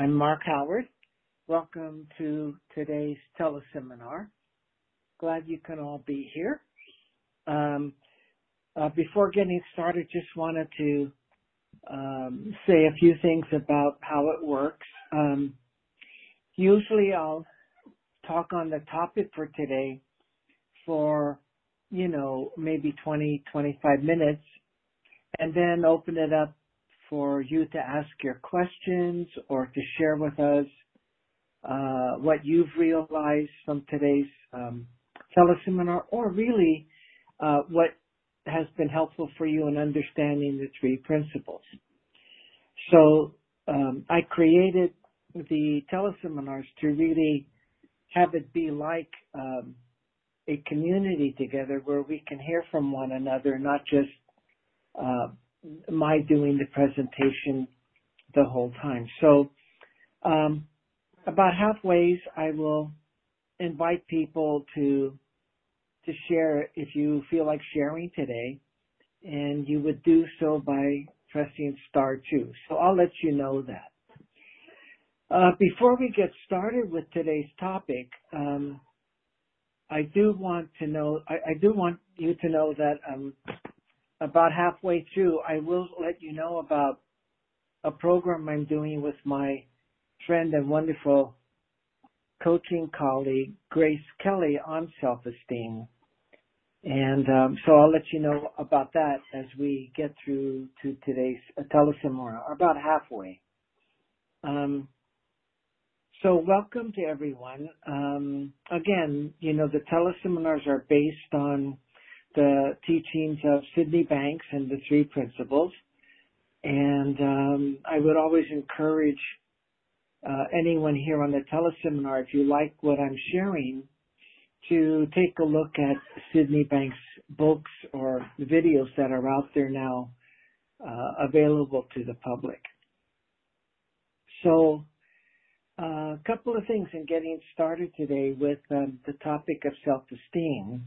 I'm Mark Howard. Welcome to today's teleseminar. Glad you can all be here. Um, uh, before getting started, just wanted to um, say a few things about how it works. Um, usually I'll talk on the topic for today for, you know, maybe 20, 25 minutes and then open it up for you to ask your questions or to share with us uh, what you've realized from today's um, teleseminar, or really uh, what has been helpful for you in understanding the three principles. So um, I created the teleseminars to really have it be like um, a community together where we can hear from one another, not just uh, my doing the presentation the whole time. So um, about halfway, I will invite people to to share if you feel like sharing today, and you would do so by pressing star two. So I'll let you know that. Uh, before we get started with today's topic, um, I do want to know, I, I, do want you to know that um, about halfway through, I will let you know about a program I'm doing with my friend and wonderful coaching colleague, Grace Kelly, on self-esteem. And um, so I'll let you know about that as we get through to today's teleseminar, about halfway. Um, so welcome to everyone. Um, again, you know, the teleseminars are based on the teachings of Sydney Banks and the three principles. And um, I would always encourage uh, anyone here on the teleseminar, if you like what I'm sharing, to take a look at Sydney Banks books or videos that are out there now uh, available to the public. So uh, a couple of things in getting started today with um, the topic of self-esteem.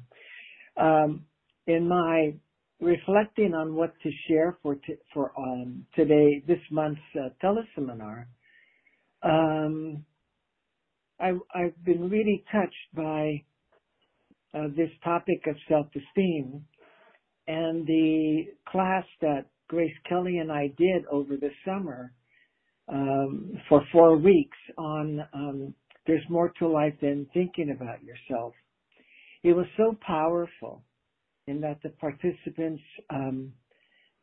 Um, in my reflecting on what to share for t- for um, today this month's uh, teleseminar, um, I, have been really touched by uh, this topic of self-esteem and the class that Grace Kelly and I did over the summer um, for four weeks on um, there's more to life than thinking about yourself. It was so powerful in that the participants um,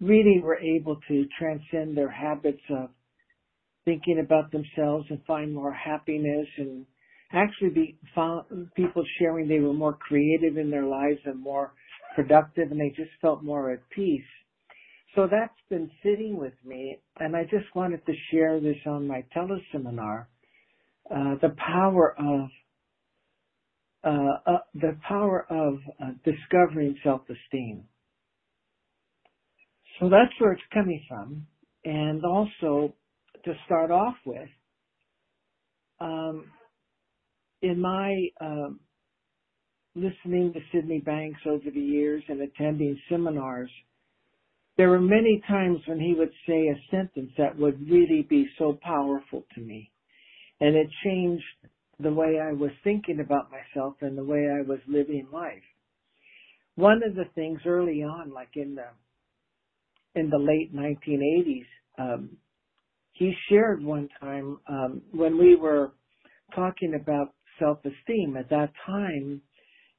really were able to transcend their habits of thinking about themselves and find more happiness and actually be people sharing they were more creative in their lives and more productive and they just felt more at peace. So that's been sitting with me and I just wanted to share this on my teleseminar. Uh, the power of uh, uh, the power of uh, discovering self-esteem. So that's where it's coming from. And also, to start off with, um, in my um, listening to Sydney Banks over the years and attending seminars, there were many times when he would say a sentence that would really be so powerful to me. And it changed the way I was thinking about myself and the way I was living life. One of the things early on, like in the in the late 1980s, um, he shared one time um, when we were talking about self-esteem. At that time,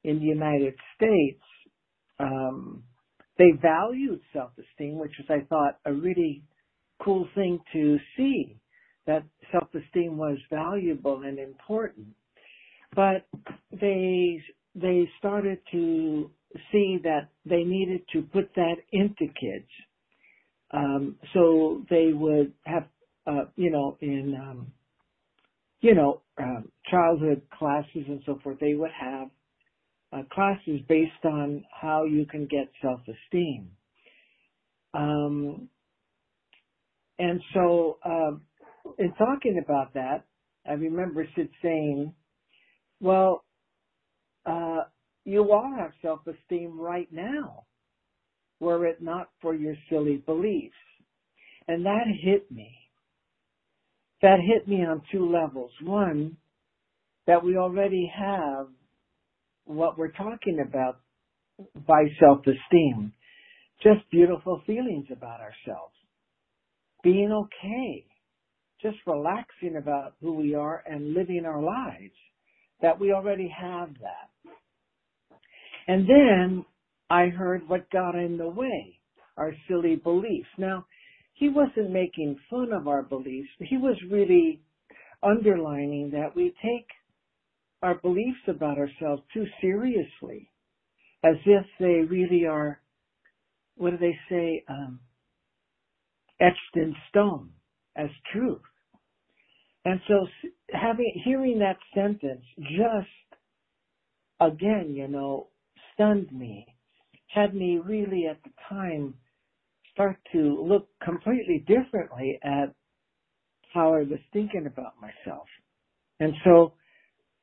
in the United States, um, they valued self-esteem, which was, I thought, a really cool thing to see that self-esteem was valuable and important. But they, they started to see that they needed to put that into kids. Um, so they would have, uh, you know, in, um, you know, um, childhood classes and so forth, they would have uh, classes based on how you can get self-esteem. Um, and so, um, in talking about that, I remember Sid saying, well, uh, you all have self-esteem right now, were it not for your silly beliefs. And that hit me. that hit me on two levels. One, that we already have what we're talking about by self-esteem. Just beautiful feelings about ourselves. Being okay. Just relaxing about who we are and living our lives. That we already have that. And then I heard what got in the way. Our silly beliefs. Now, he wasn't making fun of our beliefs. He was really underlining that we take our beliefs about ourselves too seriously, as if they really are, what do they say, um, etched in stone as truth. And so having, hearing that sentence just again, you know, stunned me, had me really at the time start to look completely differently at how I was thinking about myself. And so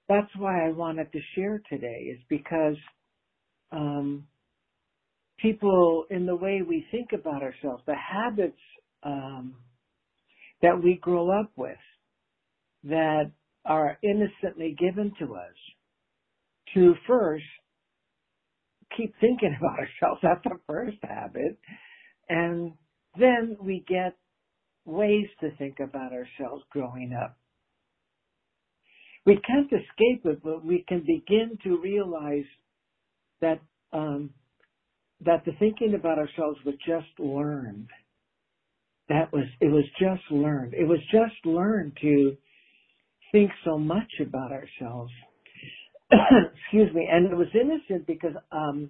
that's why I wanted to share today is because um, people in the way we think about ourselves, the habits um, that we grow up with that are innocently given to us to first keep thinking about ourselves. That's the first habit. And then we get ways to think about ourselves growing up. We can't escape it, but we can begin to realize that um, that the thinking about ourselves was just learned. That was it was just learned. It was just learned to think so much about ourselves. Excuse me, and it was innocent because um,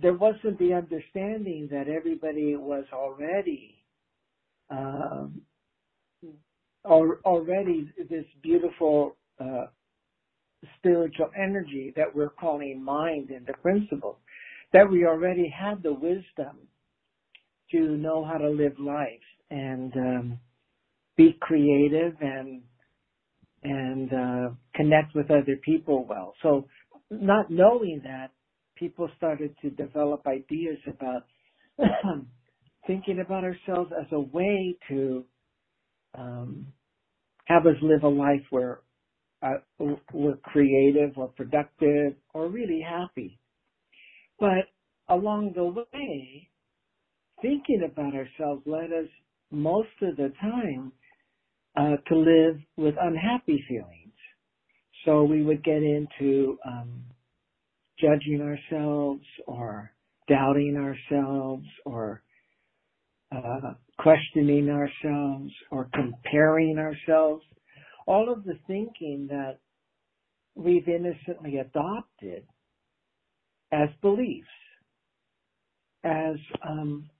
there wasn't the understanding that everybody was already um, already this beautiful uh, spiritual energy that we're calling mind and the principle that we already had the wisdom to know how to live life and um, be creative and and uh, connect with other people well. So, not knowing that, people started to develop ideas about thinking about ourselves as a way to um, have us live a life where uh, we're creative or productive or really happy. But along the way, thinking about ourselves led us most of the time uh, to live with unhappy feelings. So we would get into um, judging ourselves or doubting ourselves or uh, questioning ourselves or comparing ourselves. All of the thinking that we've innocently adopted as beliefs, as um,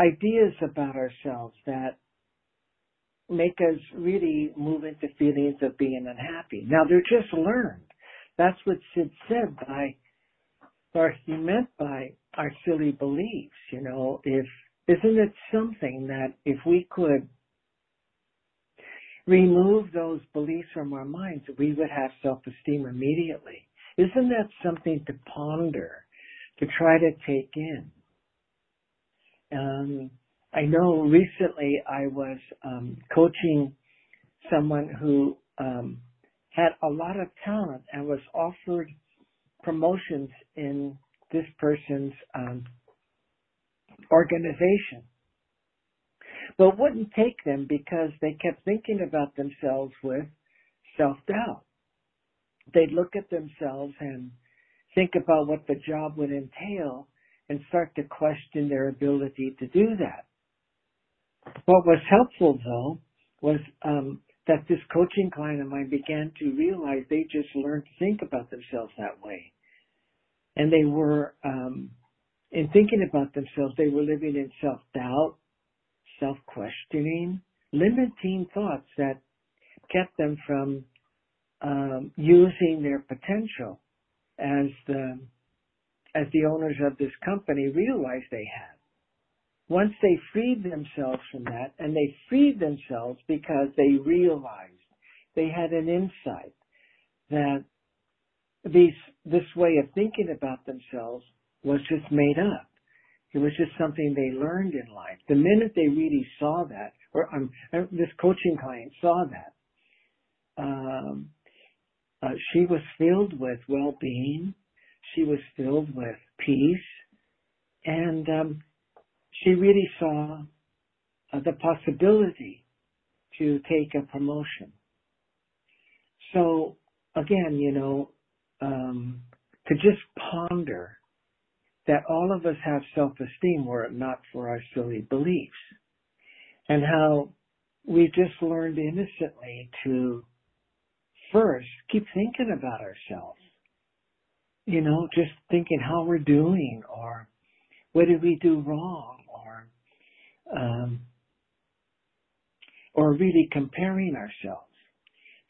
ideas about ourselves that make us really move into feelings of being unhappy. Now they're just learned. That's what Sid said by or he meant by our silly beliefs, you know, if isn't it something that if we could remove those beliefs from our minds, we would have self-esteem immediately? Isn't that something to ponder, to try to take in? Um, I know recently I was um, coaching someone who um, had a lot of talent and was offered promotions in this person's um, organization, but wouldn't take them because they kept thinking about themselves with self-doubt. They'd look at themselves and think about what the job would entail and start to question their ability to do that. What was helpful though was um, that this coaching client of mine began to realize they just learned to think about themselves that way. And they were, um, in thinking about themselves, they were living in self-doubt, self-questioning, limiting thoughts that kept them from um, using their potential as the as the owners of this company realized they had. Once they freed themselves from that, and they freed themselves because they realized they had an insight that these this way of thinking about themselves was just made up. It was just something they learned in life. The minute they really saw that, or um, this coaching client saw that. Um, uh, she was filled with well-being. She was filled with peace, and um, she really saw uh, the possibility to take a promotion. So again, you know, um, to just ponder that all of us have self-esteem were it not for our silly beliefs and how we just learned innocently to first keep thinking about ourselves. You know, just thinking how we're doing or what did we do wrong um, or really comparing ourselves.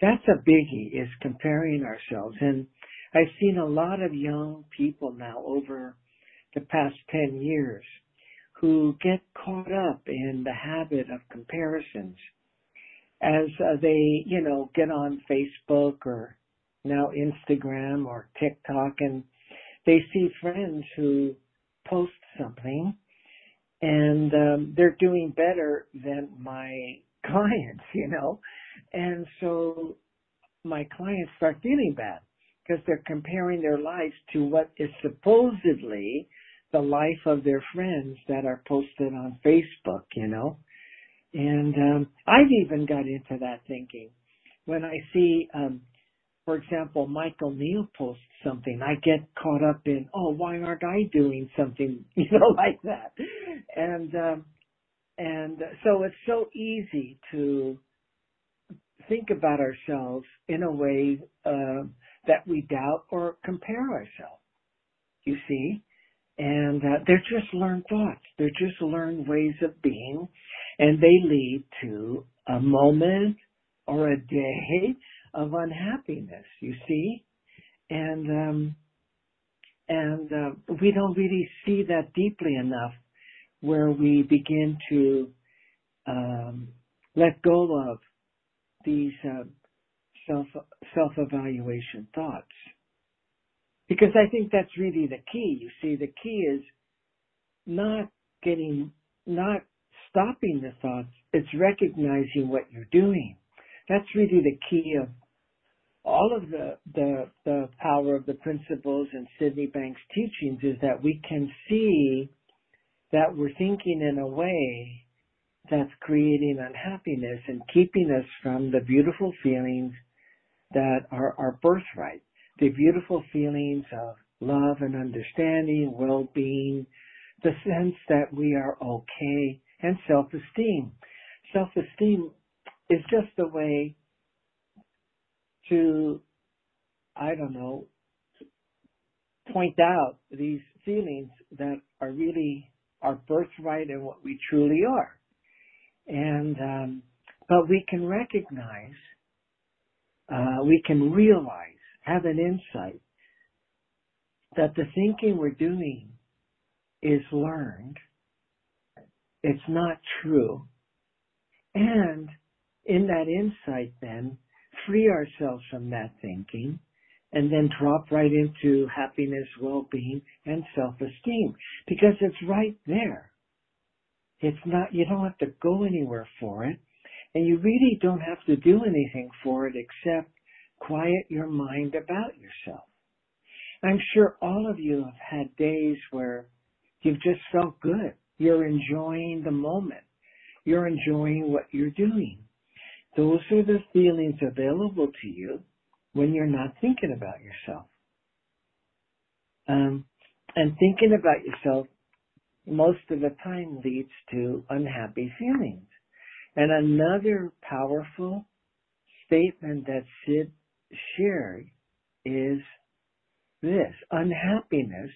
That's a biggie is comparing ourselves. And I've seen a lot of young people now over the past 10 years who get caught up in the habit of comparisons as uh, they, you know, get on Facebook or now Instagram or TikTok and they see friends who post something and um, they're doing better than my clients, you know. And so my clients start feeling bad because they're comparing their lives to what is supposedly the life of their friends that are posted on Facebook, you know. And um, I've even got into that thinking. When I see, um, for example, Michael Neill posts something, I get caught up in, oh, why aren't I doing something, you know, like that? And um, and so it's so easy to think about ourselves in a way uh, that we doubt or compare ourselves. You see, and uh, they're just learned thoughts. They're just learned ways of being, and they lead to a moment or a day of unhappiness. You see, and um, and uh, we don't really see that deeply enough, where we begin to um, let go of these uh, self self evaluation thoughts. Because I think that's really the key. You see, the key is not getting, not stopping the thoughts. It's recognizing what you're doing. That's really the key of all of the, the, the power of the principles and Sydney Banks teachings is that we can see that we're thinking in a way that's creating unhappiness and keeping us from the beautiful feelings that are our birthright the beautiful feelings of love and understanding, well-being, the sense that we are okay, and self-esteem. Self-esteem is just a way to, I don't know, point out these feelings that are really our birthright and what we truly are. And, um, but we can recognize, uh, we can realize have an insight that the thinking we're doing is learned. It's not true. And in that insight then, free ourselves from that thinking and then drop right into happiness, well-being, and self-esteem because it's right there. It's not, you don't have to go anywhere for it and you really don't have to do anything for it except quiet your mind about yourself. I'm sure all of you have had days where you've just felt good. You're enjoying the moment. You're enjoying what you're doing. Those are the feelings available to you when you're not thinking about yourself. Um, and thinking about yourself most of the time leads to unhappy feelings. And another powerful statement that Sid shared is this. Unhappiness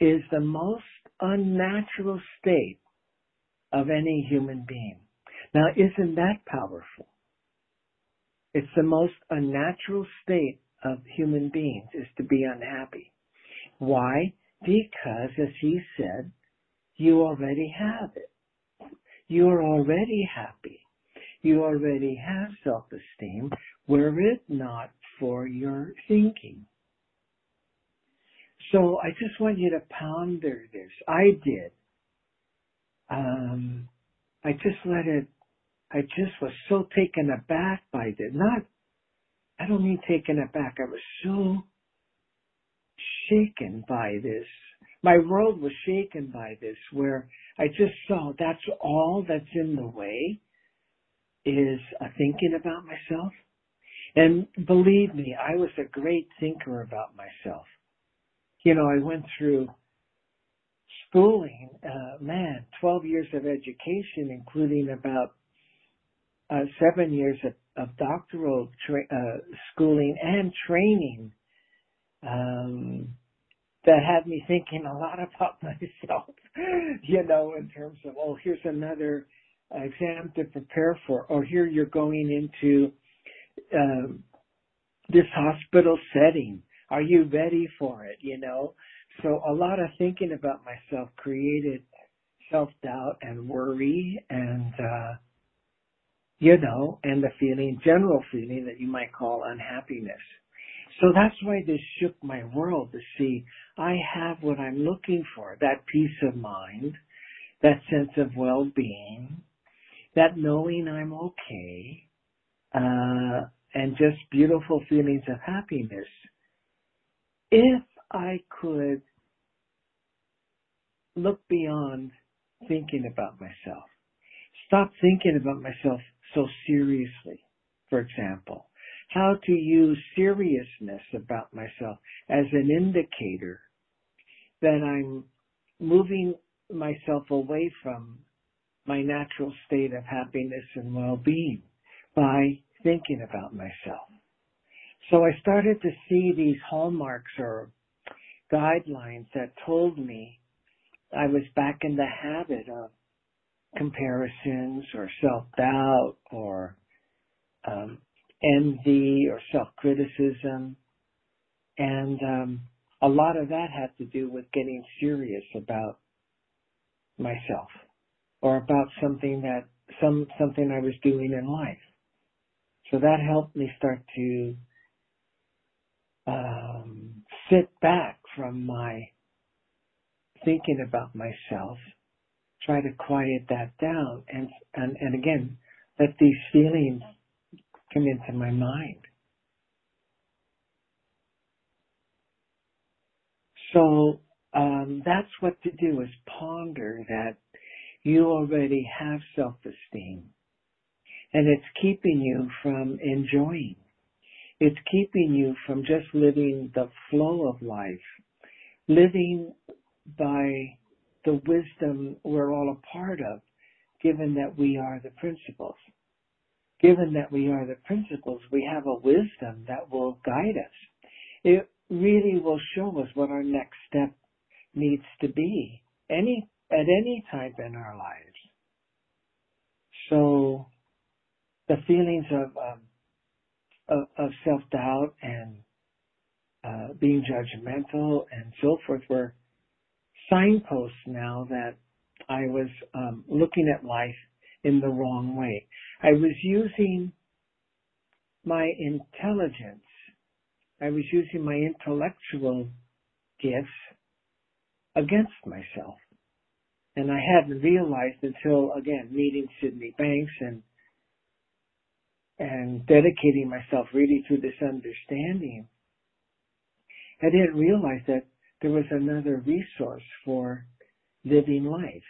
is the most unnatural state of any human being. Now, isn't that powerful? It's the most unnatural state of human beings is to be unhappy. Why? Because, as he said, you already have it. You're already happy. You already have self-esteem were it not for your thinking. So I just want you to ponder this. I did. Um, I just let it, I just was so taken aback by this. Not, I don't mean taken aback. I was so shaken by this. My world was shaken by this where I just saw that's all that's in the way is a thinking about myself. And believe me, I was a great thinker about myself. You know, I went through schooling, uh, man, 12 years of education, including about uh, seven years of, of doctoral tra- uh, schooling and training um, that had me thinking a lot about myself, you know, in terms of, oh, here's another exam to prepare for, or here you're going into um, this hospital setting. Are you ready for it? You know, so a lot of thinking about myself created self doubt and worry and, uh, you know, and the feeling, general feeling that you might call unhappiness. So that's why this shook my world to see I have what I'm looking for, that peace of mind, that sense of well-being, that knowing I'm okay, uh, and just beautiful feelings of happiness. If I could look beyond thinking about myself, stop thinking about myself so seriously, for example, how to use seriousness about myself as an indicator that I'm moving myself away from my natural state of happiness and well-being by thinking about myself. So I started to see these hallmarks or guidelines that told me I was back in the habit of comparisons or self-doubt or um, envy or self-criticism. And um, a lot of that had to do with getting serious about myself or about something that some something I was doing in life. So that helped me start to um, sit back from my thinking about myself, try to quiet that down, and and, and again, let these feelings come into my mind. So um, that's what to do is ponder that you already have self-esteem and it's keeping you from enjoying. It's keeping you from just living the flow of life, living by the wisdom we're all a part of, given that we are the principles. Given that we are the principles, we have a wisdom that will guide us. It really will show us what our next step needs to be any at any time in our lives. So the feelings of um, of, of self doubt and uh, being judgmental and so forth were signposts now that I was um, looking at life in the wrong way. I was using my intelligence. I was using my intellectual gifts against myself. And I hadn't realized until, again, meeting Sydney Banks and and dedicating myself really to this understanding, I didn't realize that there was another resource for living life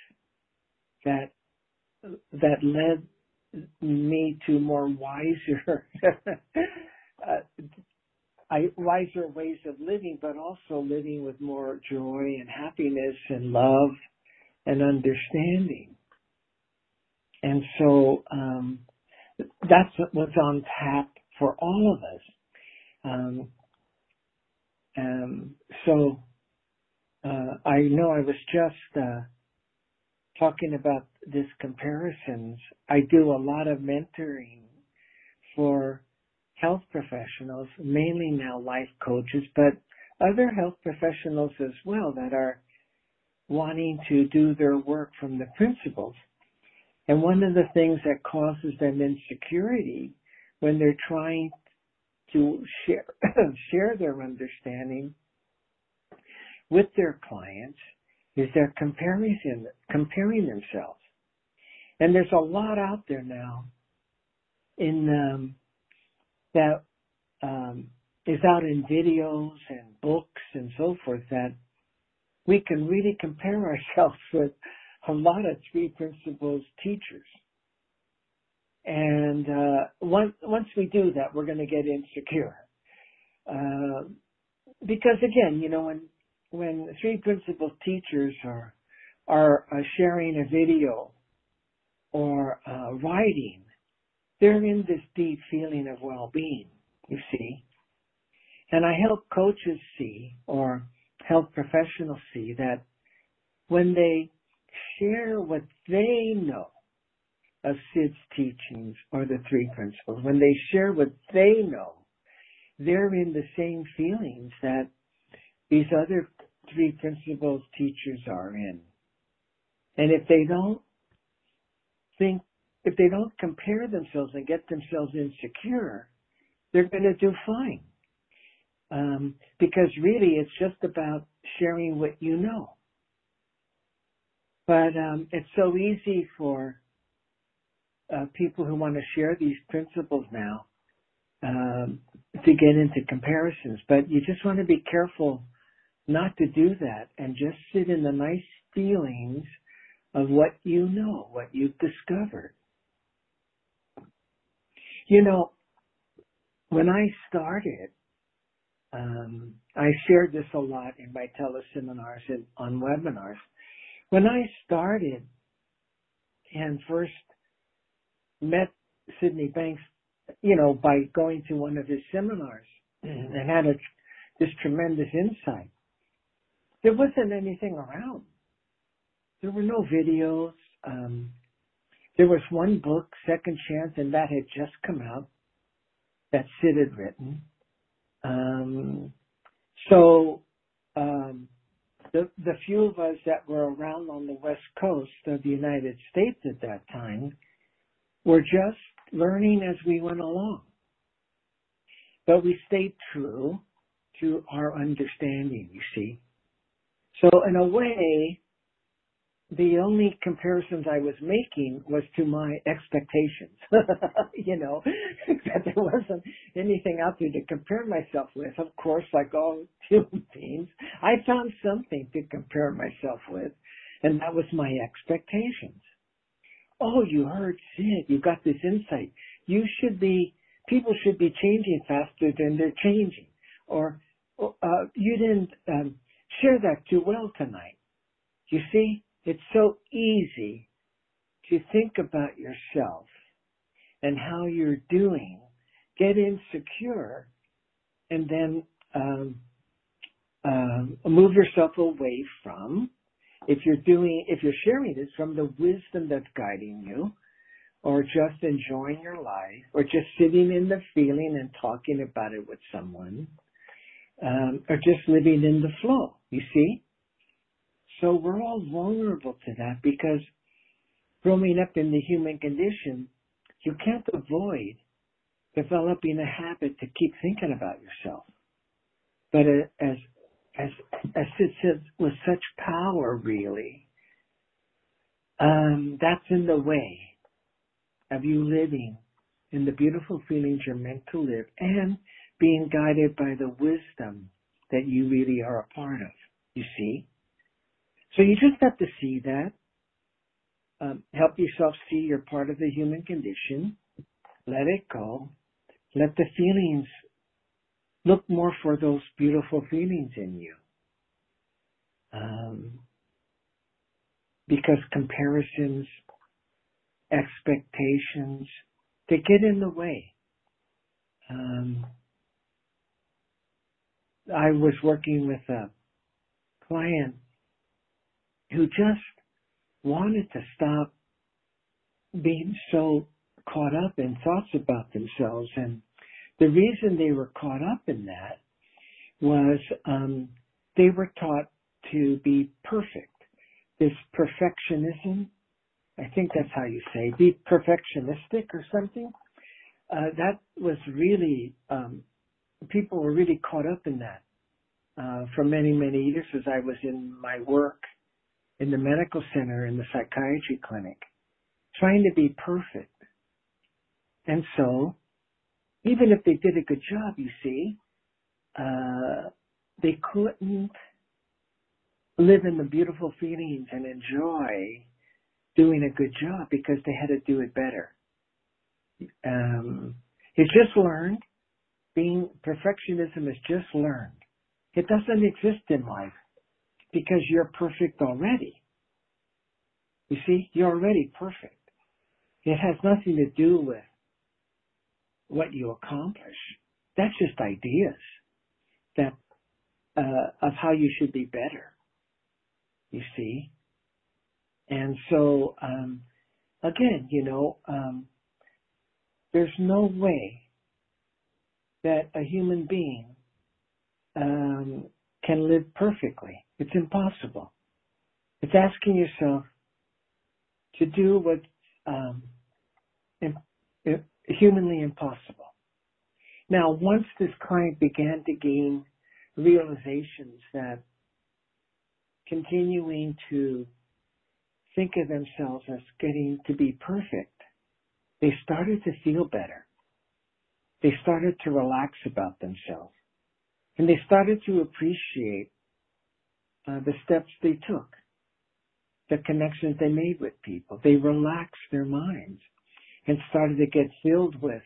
that that led me to more wiser uh, I, wiser ways of living, but also living with more joy and happiness and love and understanding. And so um, that's what's on tap for all of us. Um, um, so uh, I know I was just uh, talking about this comparisons. I do a lot of mentoring for health professionals, mainly now life coaches, but other health professionals as well that are wanting to do their work from the principles and one of the things that causes them insecurity when they're trying to share, share their understanding with their clients is they're comparing, comparing themselves. And there's a lot out there now in um, that um, is out in videos and books and so forth that we can really compare ourselves with a lot of three principles teachers. And uh, once once we do that, we're going to get insecure. Uh, because again, you know, when when three principal teachers are are uh, sharing a video or uh, writing, they're in this deep feeling of well-being. You see, and I help coaches see or health professionals see that when they share what they know of Sid's teachings or the three principles, when they share what they know, they're in the same feelings that these other three principles teachers are in. And if they don't think, if they don't compare themselves and get themselves insecure, they're going to do fine. Um, because really it's just about sharing what you know. But um, it's so easy for uh, people who want to share these principles now um, to get into comparisons. But you just want to be careful not to do that and just sit in the nice feelings of what you know, what you've discovered. You know, when I started, um, I shared this a lot in my teleseminars and on webinars. When I started and first met Sydney Banks, you know, by going to one of his seminars and had a, this tremendous insight, there wasn't anything around. There were no videos. Um, there was one book, Second Chance, and that had just come out that Sid had written. Um, so um, the the few of us that were around on the west coast of the United States at that time were just learning as we went along. But we stayed true to our understanding, you see. So in a way, the only comparisons I was making was to my expectations. you know, that there wasn't anything out there to compare myself with. Of course, like all human beings, I found something to compare myself with, and that was my expectations. Oh, you heard Sid, you got this insight. You should be, people should be changing faster than they're changing. Or, uh, you didn't um, share that too well tonight. You see, it's so easy to think about yourself and how you're doing, get insecure, and then um, um, move yourself away from. If you're doing, if you're sharing this from the wisdom that's guiding you, or just enjoying your life, or just sitting in the feeling and talking about it with someone, um, or just living in the flow. You see, so we're all vulnerable to that because growing up in the human condition, you can't avoid developing a habit to keep thinking about yourself. But as as as it says, with such power, really, um, that's in the way of you living in the beautiful feelings you're meant to live and being guided by the wisdom that you really are a part of. You see? So you just have to see that. Um, help yourself see you're part of the human condition. Let it go. Let the feelings look more for those beautiful feelings in you. Um, because comparisons, expectations, they get in the way. Um, I was working with a client who just wanted to stop being so caught up in thoughts about themselves. And the reason they were caught up in that was um, they were taught to be perfect. This perfectionism, I think that's how you say, be perfectionistic or something. Uh, that was really, um, people were really caught up in that uh, for many, many years as I was in my work in the medical center in the psychiatry clinic. trying to be perfect. And so, even if they did a good job, you see, uh, they couldn't live in the beautiful feelings and enjoy doing a good job because they had to do it better. Um, it's just learned. Being perfectionism is just learned. It doesn't exist in life because you're perfect already. You see, you're already perfect. It has nothing to do with what you accomplish. That's just ideas that uh, of how you should be better. You see, and so um, again, you know, um, there's no way that a human being um, can live perfectly. It's impossible. It's asking yourself to do what's um, humanly impossible. Now, once this client began to gain realizations that continuing to think of themselves as getting to be perfect, they started to feel better. They started to relax about themselves. And they started to appreciate uh, the steps they took, the connections they made with people. They relaxed their minds and started to get filled with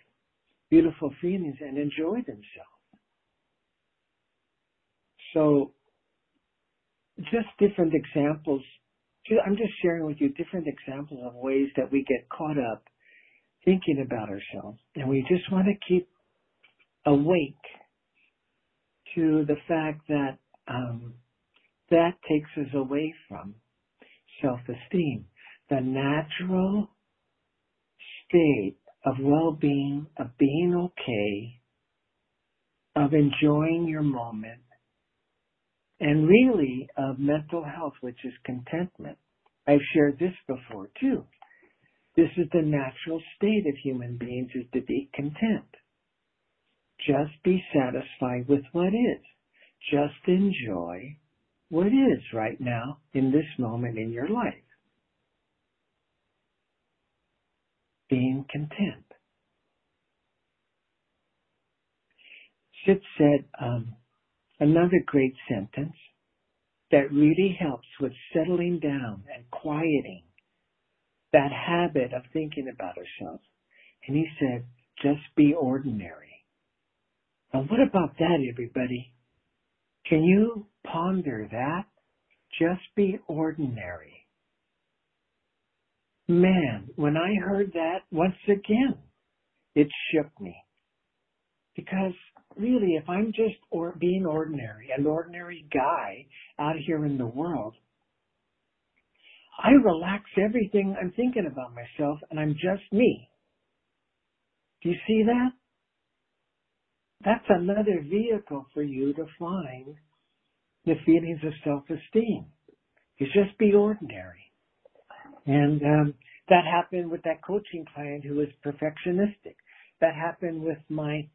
beautiful feelings and enjoy themselves. So, just different examples. I'm just sharing with you different examples of ways that we get caught up thinking about ourselves. And we just want to keep awake to the fact that um, that takes us away from self-esteem. The natural state of well-being, of being okay, of enjoying your moment, and really of mental health, which is contentment. I've shared this before too. This is the natural state of human beings is to be content. Just be satisfied with what is. Just enjoy what is right now in this moment in your life. Being content. Sid said um, another great sentence that really helps with settling down and quieting that habit of thinking about ourselves. And he said, just be ordinary. Now what about that, everybody? Can you ponder that? Just be ordinary. Man, when I heard that once again, it shook me. Because really, if I'm just or being ordinary, an ordinary guy out here in the world, I relax everything I'm thinking about myself and I'm just me. Do you see that? That's another vehicle for you to find the feelings of self-esteem. You just be ordinary. And um, that happened with that coaching client who was perfectionistic. That happened with my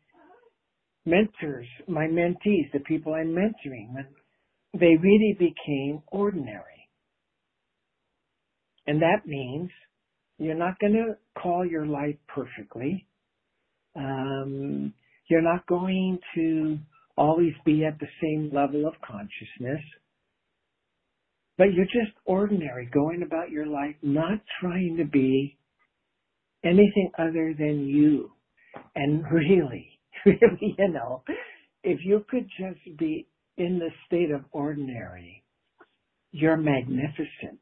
mentors, my mentees, the people I'm mentoring. They really became ordinary. And that means you're not going to call your life perfectly. Um, you're not going to always be at the same level of consciousness. But you're just ordinary, going about your life, not trying to be anything other than you. And really, really, you know, if you could just be in the state of ordinary, you're magnificent.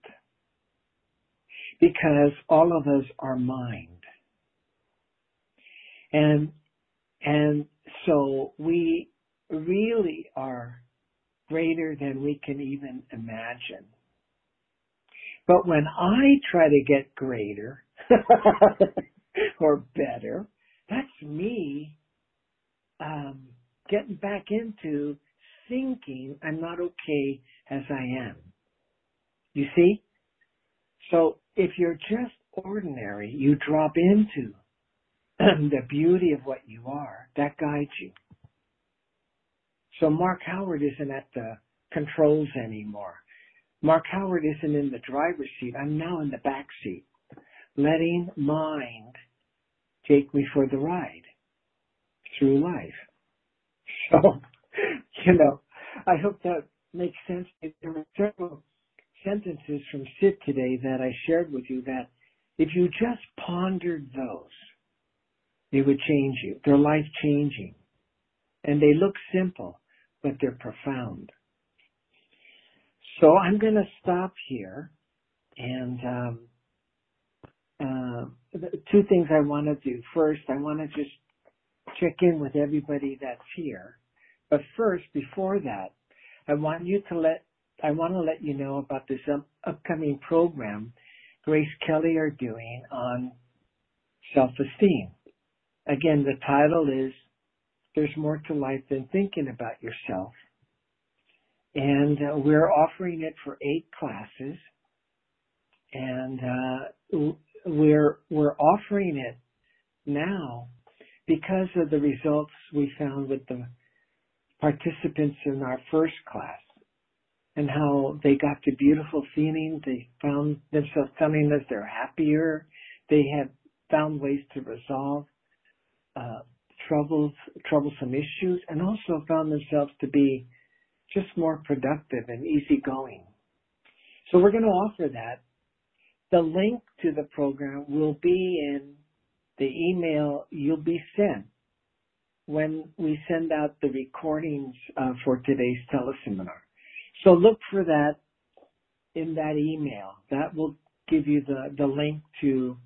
Because all of us are mind. And and so we really are greater than we can even imagine. But when I try to get greater or better, that's me um, getting back into thinking I'm not okay as I am. You see? So if you're just ordinary, you drop into the beauty of what you are, that guides you. So Mark Howard isn't at the controls anymore. Mark Howard isn't in the driver's seat. I'm now in the back seat. letting mind take me for the ride through life. So, you know, I hope that makes sense. There were several sentences from Sid today that I shared with you that if you just pondered those, they would change you. They're life changing. And they look simple, but they're profound. So I'm going to stop here and um, uh, two things I want to do. First, I want to just check in with everybody that's here. But first, before that, I want you to let I want to let you know about this up, upcoming program Grace Kelly are doing on self-esteem. Again, the title is There's More to Life Than Thinking About Yourself. And uh, we're offering it for eight classes. And uh, we're, we're offering it now because of the results we found with the participants in our first class and how they got to beautiful feeling. They found themselves telling us they're happier. They have found ways to resolve uh, troubles, troublesome issues, and also found themselves to be just more productive and easygoing. So we're going to offer that. The link to the program will be in the email you'll be sent when we send out the recordings uh, for today's teleseminar. So look for that in that email. That will give you the, the link to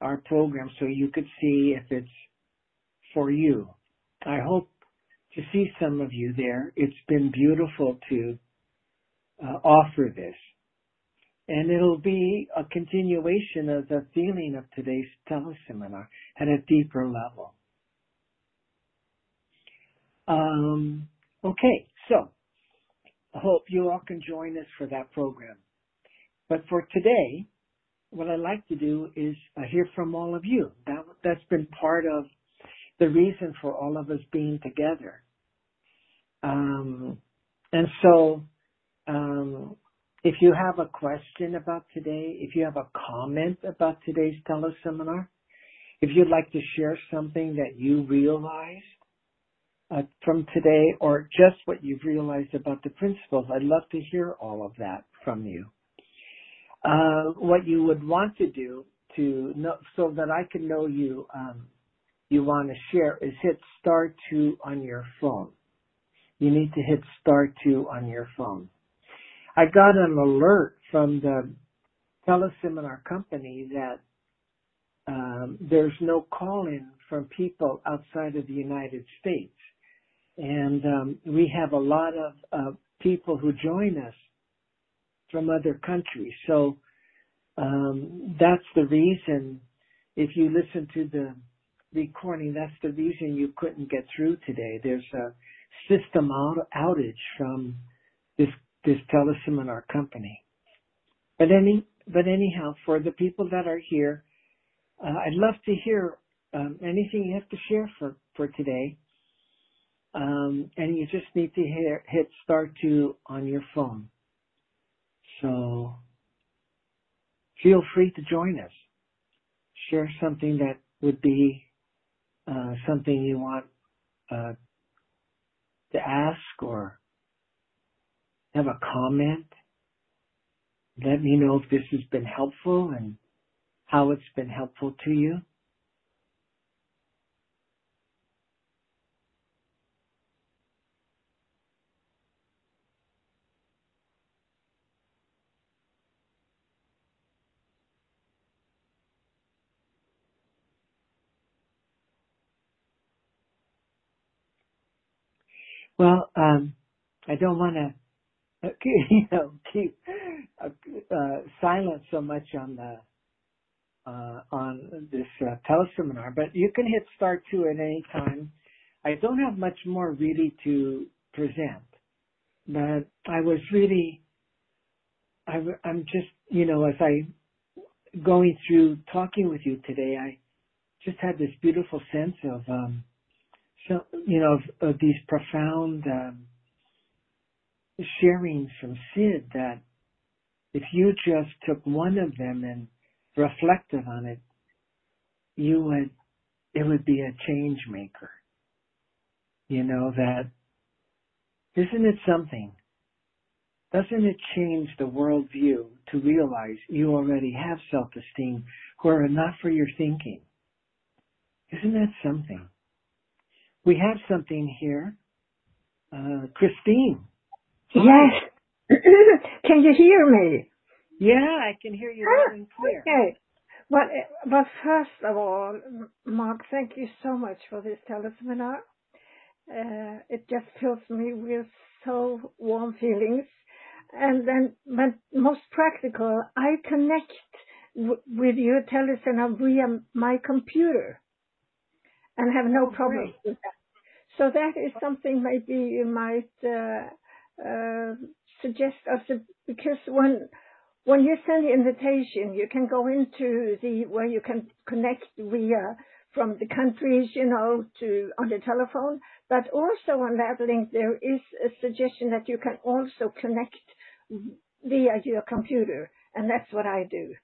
our program so you could see if it's for you. I hope to see some of you there. It's been beautiful to uh, offer this. And it'll be a continuation of the feeling of today's teleseminar at a deeper level. Um, okay, so I hope you all can join us for that program. But for today, what I'd like to do is uh, hear from all of you. That, that's been part of the reason for all of us being together. Um, and so, um, if you have a question about today, if you have a comment about today's teleseminar, if you'd like to share something that you realized uh, from today or just what you've realized about the principles. I'd love to hear all of that from you. Uh, what you would want to do to know, so that I can know you, um, you want to share is hit star two on your phone. You need to hit star two on your phone. I got an alert from the teleseminar company that um, there's no call-in from people outside of the United States and um, we have a lot of uh, people who join us from other countries. So um, that's the reason. If you listen to the recording, that's the reason you couldn't get through today. There's a system out- outage from this this teleseminar company. But any but anyhow, for the people that are here, uh, I'd love to hear um, anything you have to share for for today. Um, and you just need to hit, hit star two on your phone. So feel free to join us. Share something that would be uh, something you want uh, to ask or have a comment. Let me know if this has been helpful and how it's been helpful to you. Well, um, I don't want to, you know, keep uh, silent so much on the uh, on this uh, teleseminar, but you can hit start two at any time. I don't have much more really to present, but I was really, I, I'm just, you know, as I going through talking with you today, I just had this beautiful sense of um, so you know of, of these profound um, sharings from Sid that if you just took one of them and reflected on it, you would, it would be a change maker. You know, that, isn't it something? Doesn't it change the worldview to realize you already have self-esteem were it not for your thinking? Isn't that something? We have something here. Uh, Christine. Yes. can you hear me? Yeah, I can hear you and clear. Okay. But, but first of all, Mark, thank you so much for this teleseminar. Uh, it just fills me with so warm feelings. And then, but most practical, I connect w- with your teleseminar via my computer and have no Oh, problem with that. So that is something maybe you might uh, uh, suggest us because when when you send the invitation, you can go into the where you can connect via from the countries, you know, to on the telephone. But also on that link, there is a suggestion that you can also connect via your computer, and that's what I do.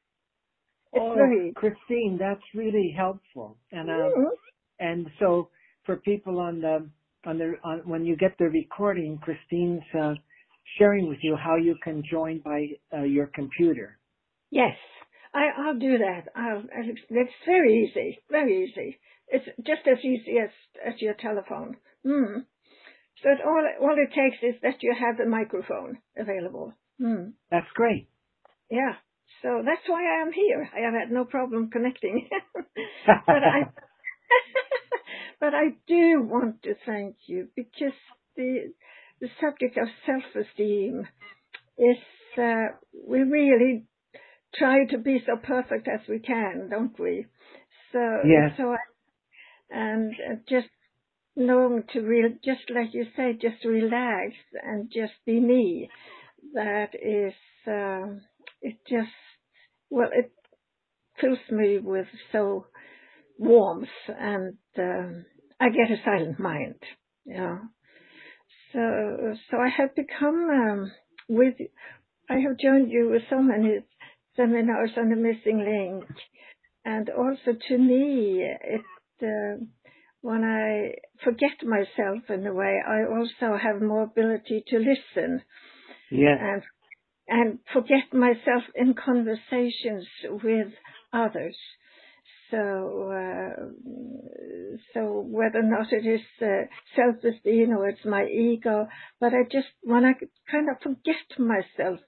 It's oh, very Christine, that's really helpful. And um, Mhm. And so for people on the on the on when you get the recording, Christine's uh, sharing with you how you can join by uh, your computer. Yes, I, I'll do that. I'll, it's, very easy, very easy. It's just as easy as, as your telephone. Mm. So it, all, all it takes is that you have a microphone available. Mm. That's great. Yeah. So that's why I am here. I have had no problem connecting. but I, but I do want to thank you because the, the subject of self-esteem is, uh, we really try to be so perfect as we can, don't we? So, Yes. so, I, and uh, just knowing to real, just like you say, just relax and just be me. That is, um, it just, well, it fills me with so warmth and um, I get a silent mind, know. So, so I have become um, with. I have joined you with so many seminars on the missing link, and also to me, it uh, when I forget myself in a way, I also have more ability to listen yes. and and forget myself in conversations with others. So, uh, so whether or not it is uh, self-esteem or it's my ego, but I just when I kind of forget myself,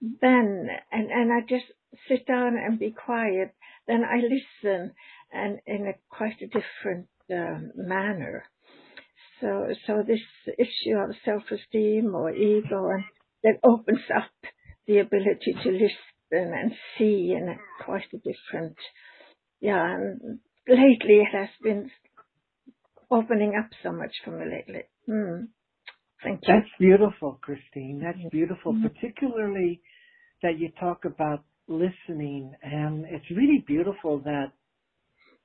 then and I just sit down and be quiet, then I listen and in a quite a different uh, manner. So, so this issue of self-esteem or ego and that opens up the ability to listen and see in a quite a different, yeah, and lately it has been opening up so much for me lately. Mm. Thank you. That's beautiful, Christine. That's beautiful, Mhm. particularly that you talk about listening. And it's really beautiful that,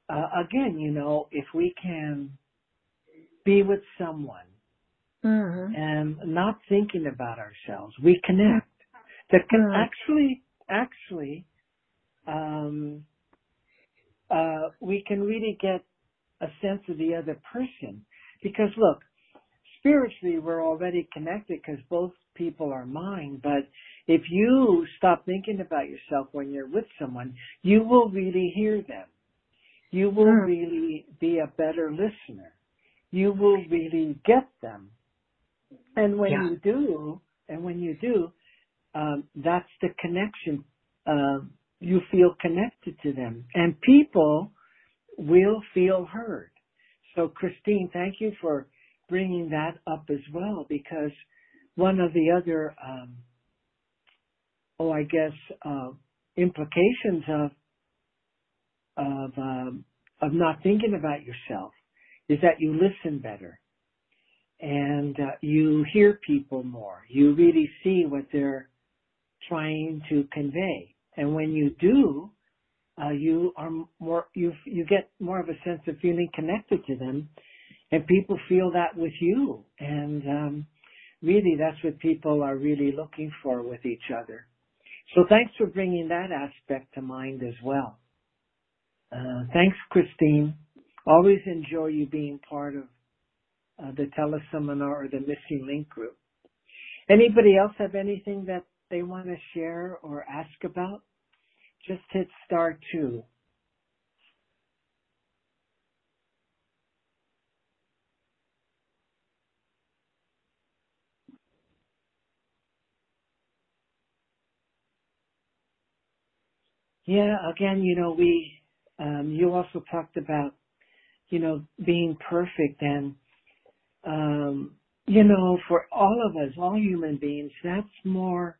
uh, again, you know, if we can be with someone Mhm. and not thinking about ourselves, we connect. That can Mhm. actually, actually, um, uh, we can really get a sense of the other person. Because look, spiritually we're already connected because both people are mine. But if you stop thinking about yourself when you're with someone, you will really hear them. You will Mm. really be a better listener. You will really get them. And when Yeah. you do, and when you do, um, that's the connection. Um, you feel connected to them, and people will feel heard. So, Christine, thank you for bringing that up as well, because one of the other, um, oh, I guess, uh, implications of of um, of not thinking about yourself is that you listen better and uh, you hear people more. You really see what they're trying to convey, and when you do, uh, you are more you you get more of a sense of feeling connected to them, and people feel that with you, and um, really that's what people are really looking for with each other. So thanks for bringing that aspect to mind as well. Uh, thanks, Christine. Always enjoy you being part of uh, the teleseminar or the missing link group. Anybody else have anything that they want to share or ask about? Just hit star two. Yeah, again, you know, we, um, you also talked about, you know, being perfect and, um, you know, for all of us, all human beings, that's more,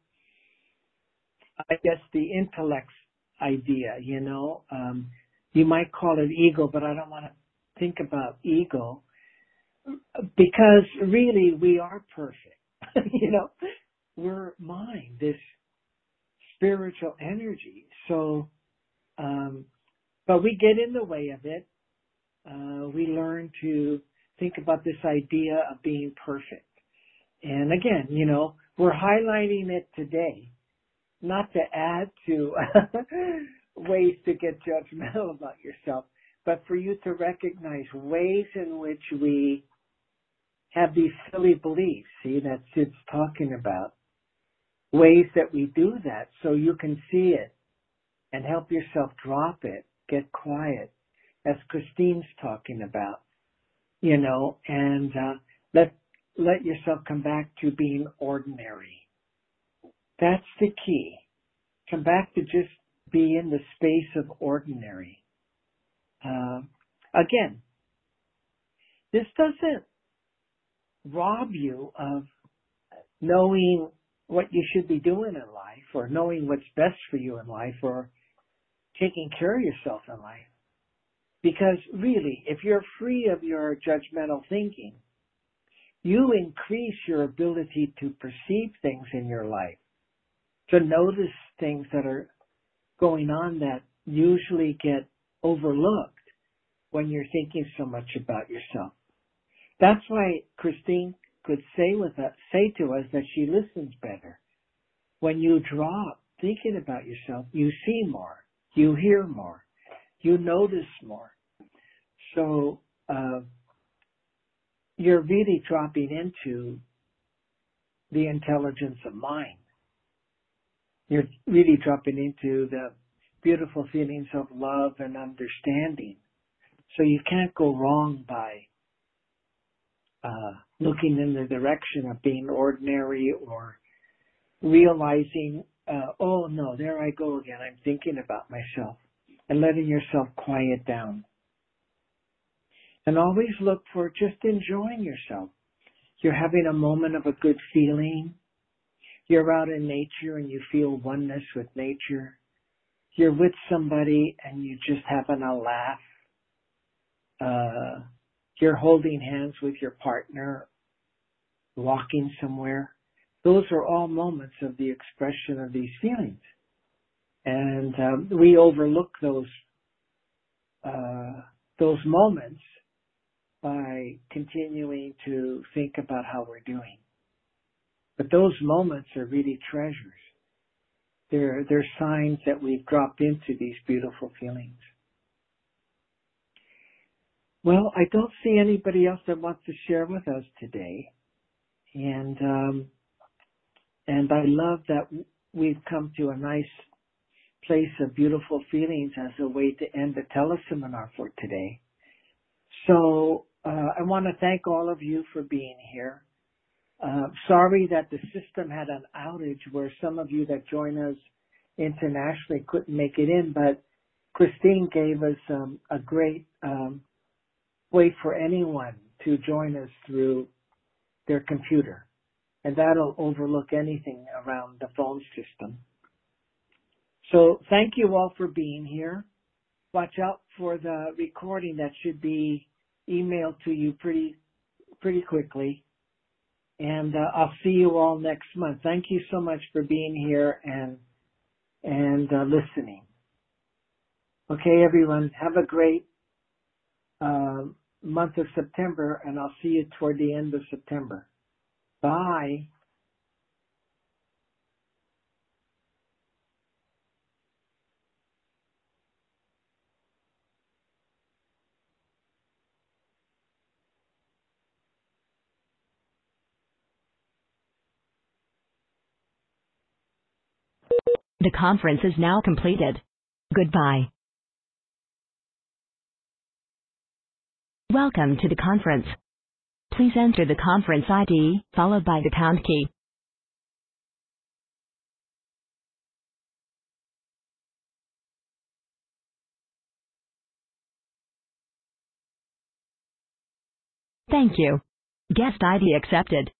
I guess, the intellect's idea, you know. Um, you might call it ego, but I don't want to think about ego because really we are perfect. you know, we're mind, this spiritual energy. So, um, but we get in the way of it. Uh, we learn to think about this idea of being perfect. And again, you know, we're highlighting it today, not to add to ways to get judgmental about yourself, but for you to recognize ways in which we have these silly beliefs, see, that Sid's talking about, ways that we do that so you can see it and help yourself drop it, get quiet, as Christine's talking about, you know, and uh, let let yourself come back to being ordinary. That's the key. Come back to just be in the space of ordinary. Uh, again, this doesn't rob you of knowing what you should be doing in life or knowing what's best for you in life or taking care of yourself in life. Because really, if you're free of your judgmental thinking, you increase your ability to perceive things in your life, to notice things that are going on that usually get overlooked when you're thinking so much about yourself. That's why Christine could say with us, say to us that she listens better. When you drop thinking about yourself, you see more, you hear more, you notice more. So uh, you're really dropping into the intelligence of mind. You're really dropping into the beautiful feelings of love and understanding. So you can't go wrong by uh, looking in the direction of being ordinary or realizing, uh, oh no, there I go again. I'm thinking about myself and letting yourself quiet down. And always look for just enjoying yourself. You're having a moment of a good feeling. You're out in nature and you feel oneness with nature. You're with somebody and you just having a laugh. Uh, you're holding hands with your partner, walking somewhere. Those are all moments of the expression of these feelings. And um, we overlook those uh, those moments by continuing to think about how we're doing. But those moments are really treasures. They're, they're signs that we've dropped into these beautiful feelings. Well, I don't see anybody else that wants to share with us today. And, um, and I love that we've come to a nice place of beautiful feelings as a way to end the teleseminar for today. So, uh, I want to thank all of you for being here. Uh, sorry that the system had an outage where some of you that join us internationally couldn't make it in, but Christine gave us um, a great um, way for anyone to join us through their computer. And that'll overlook anything around the phone system. So thank you all for being here. Watch out for the recording that should be emailed to you pretty, pretty quickly. And uh, I'll see you all next month. Thank you so much for being here and, and uh, listening. Okay, everyone, have a great uh, month of September, and I'll see you toward the end of September. Bye. The conference is now completed. Goodbye. Welcome to the conference. Please enter the conference ID, followed by the pound key. Thank you. Guest ID accepted.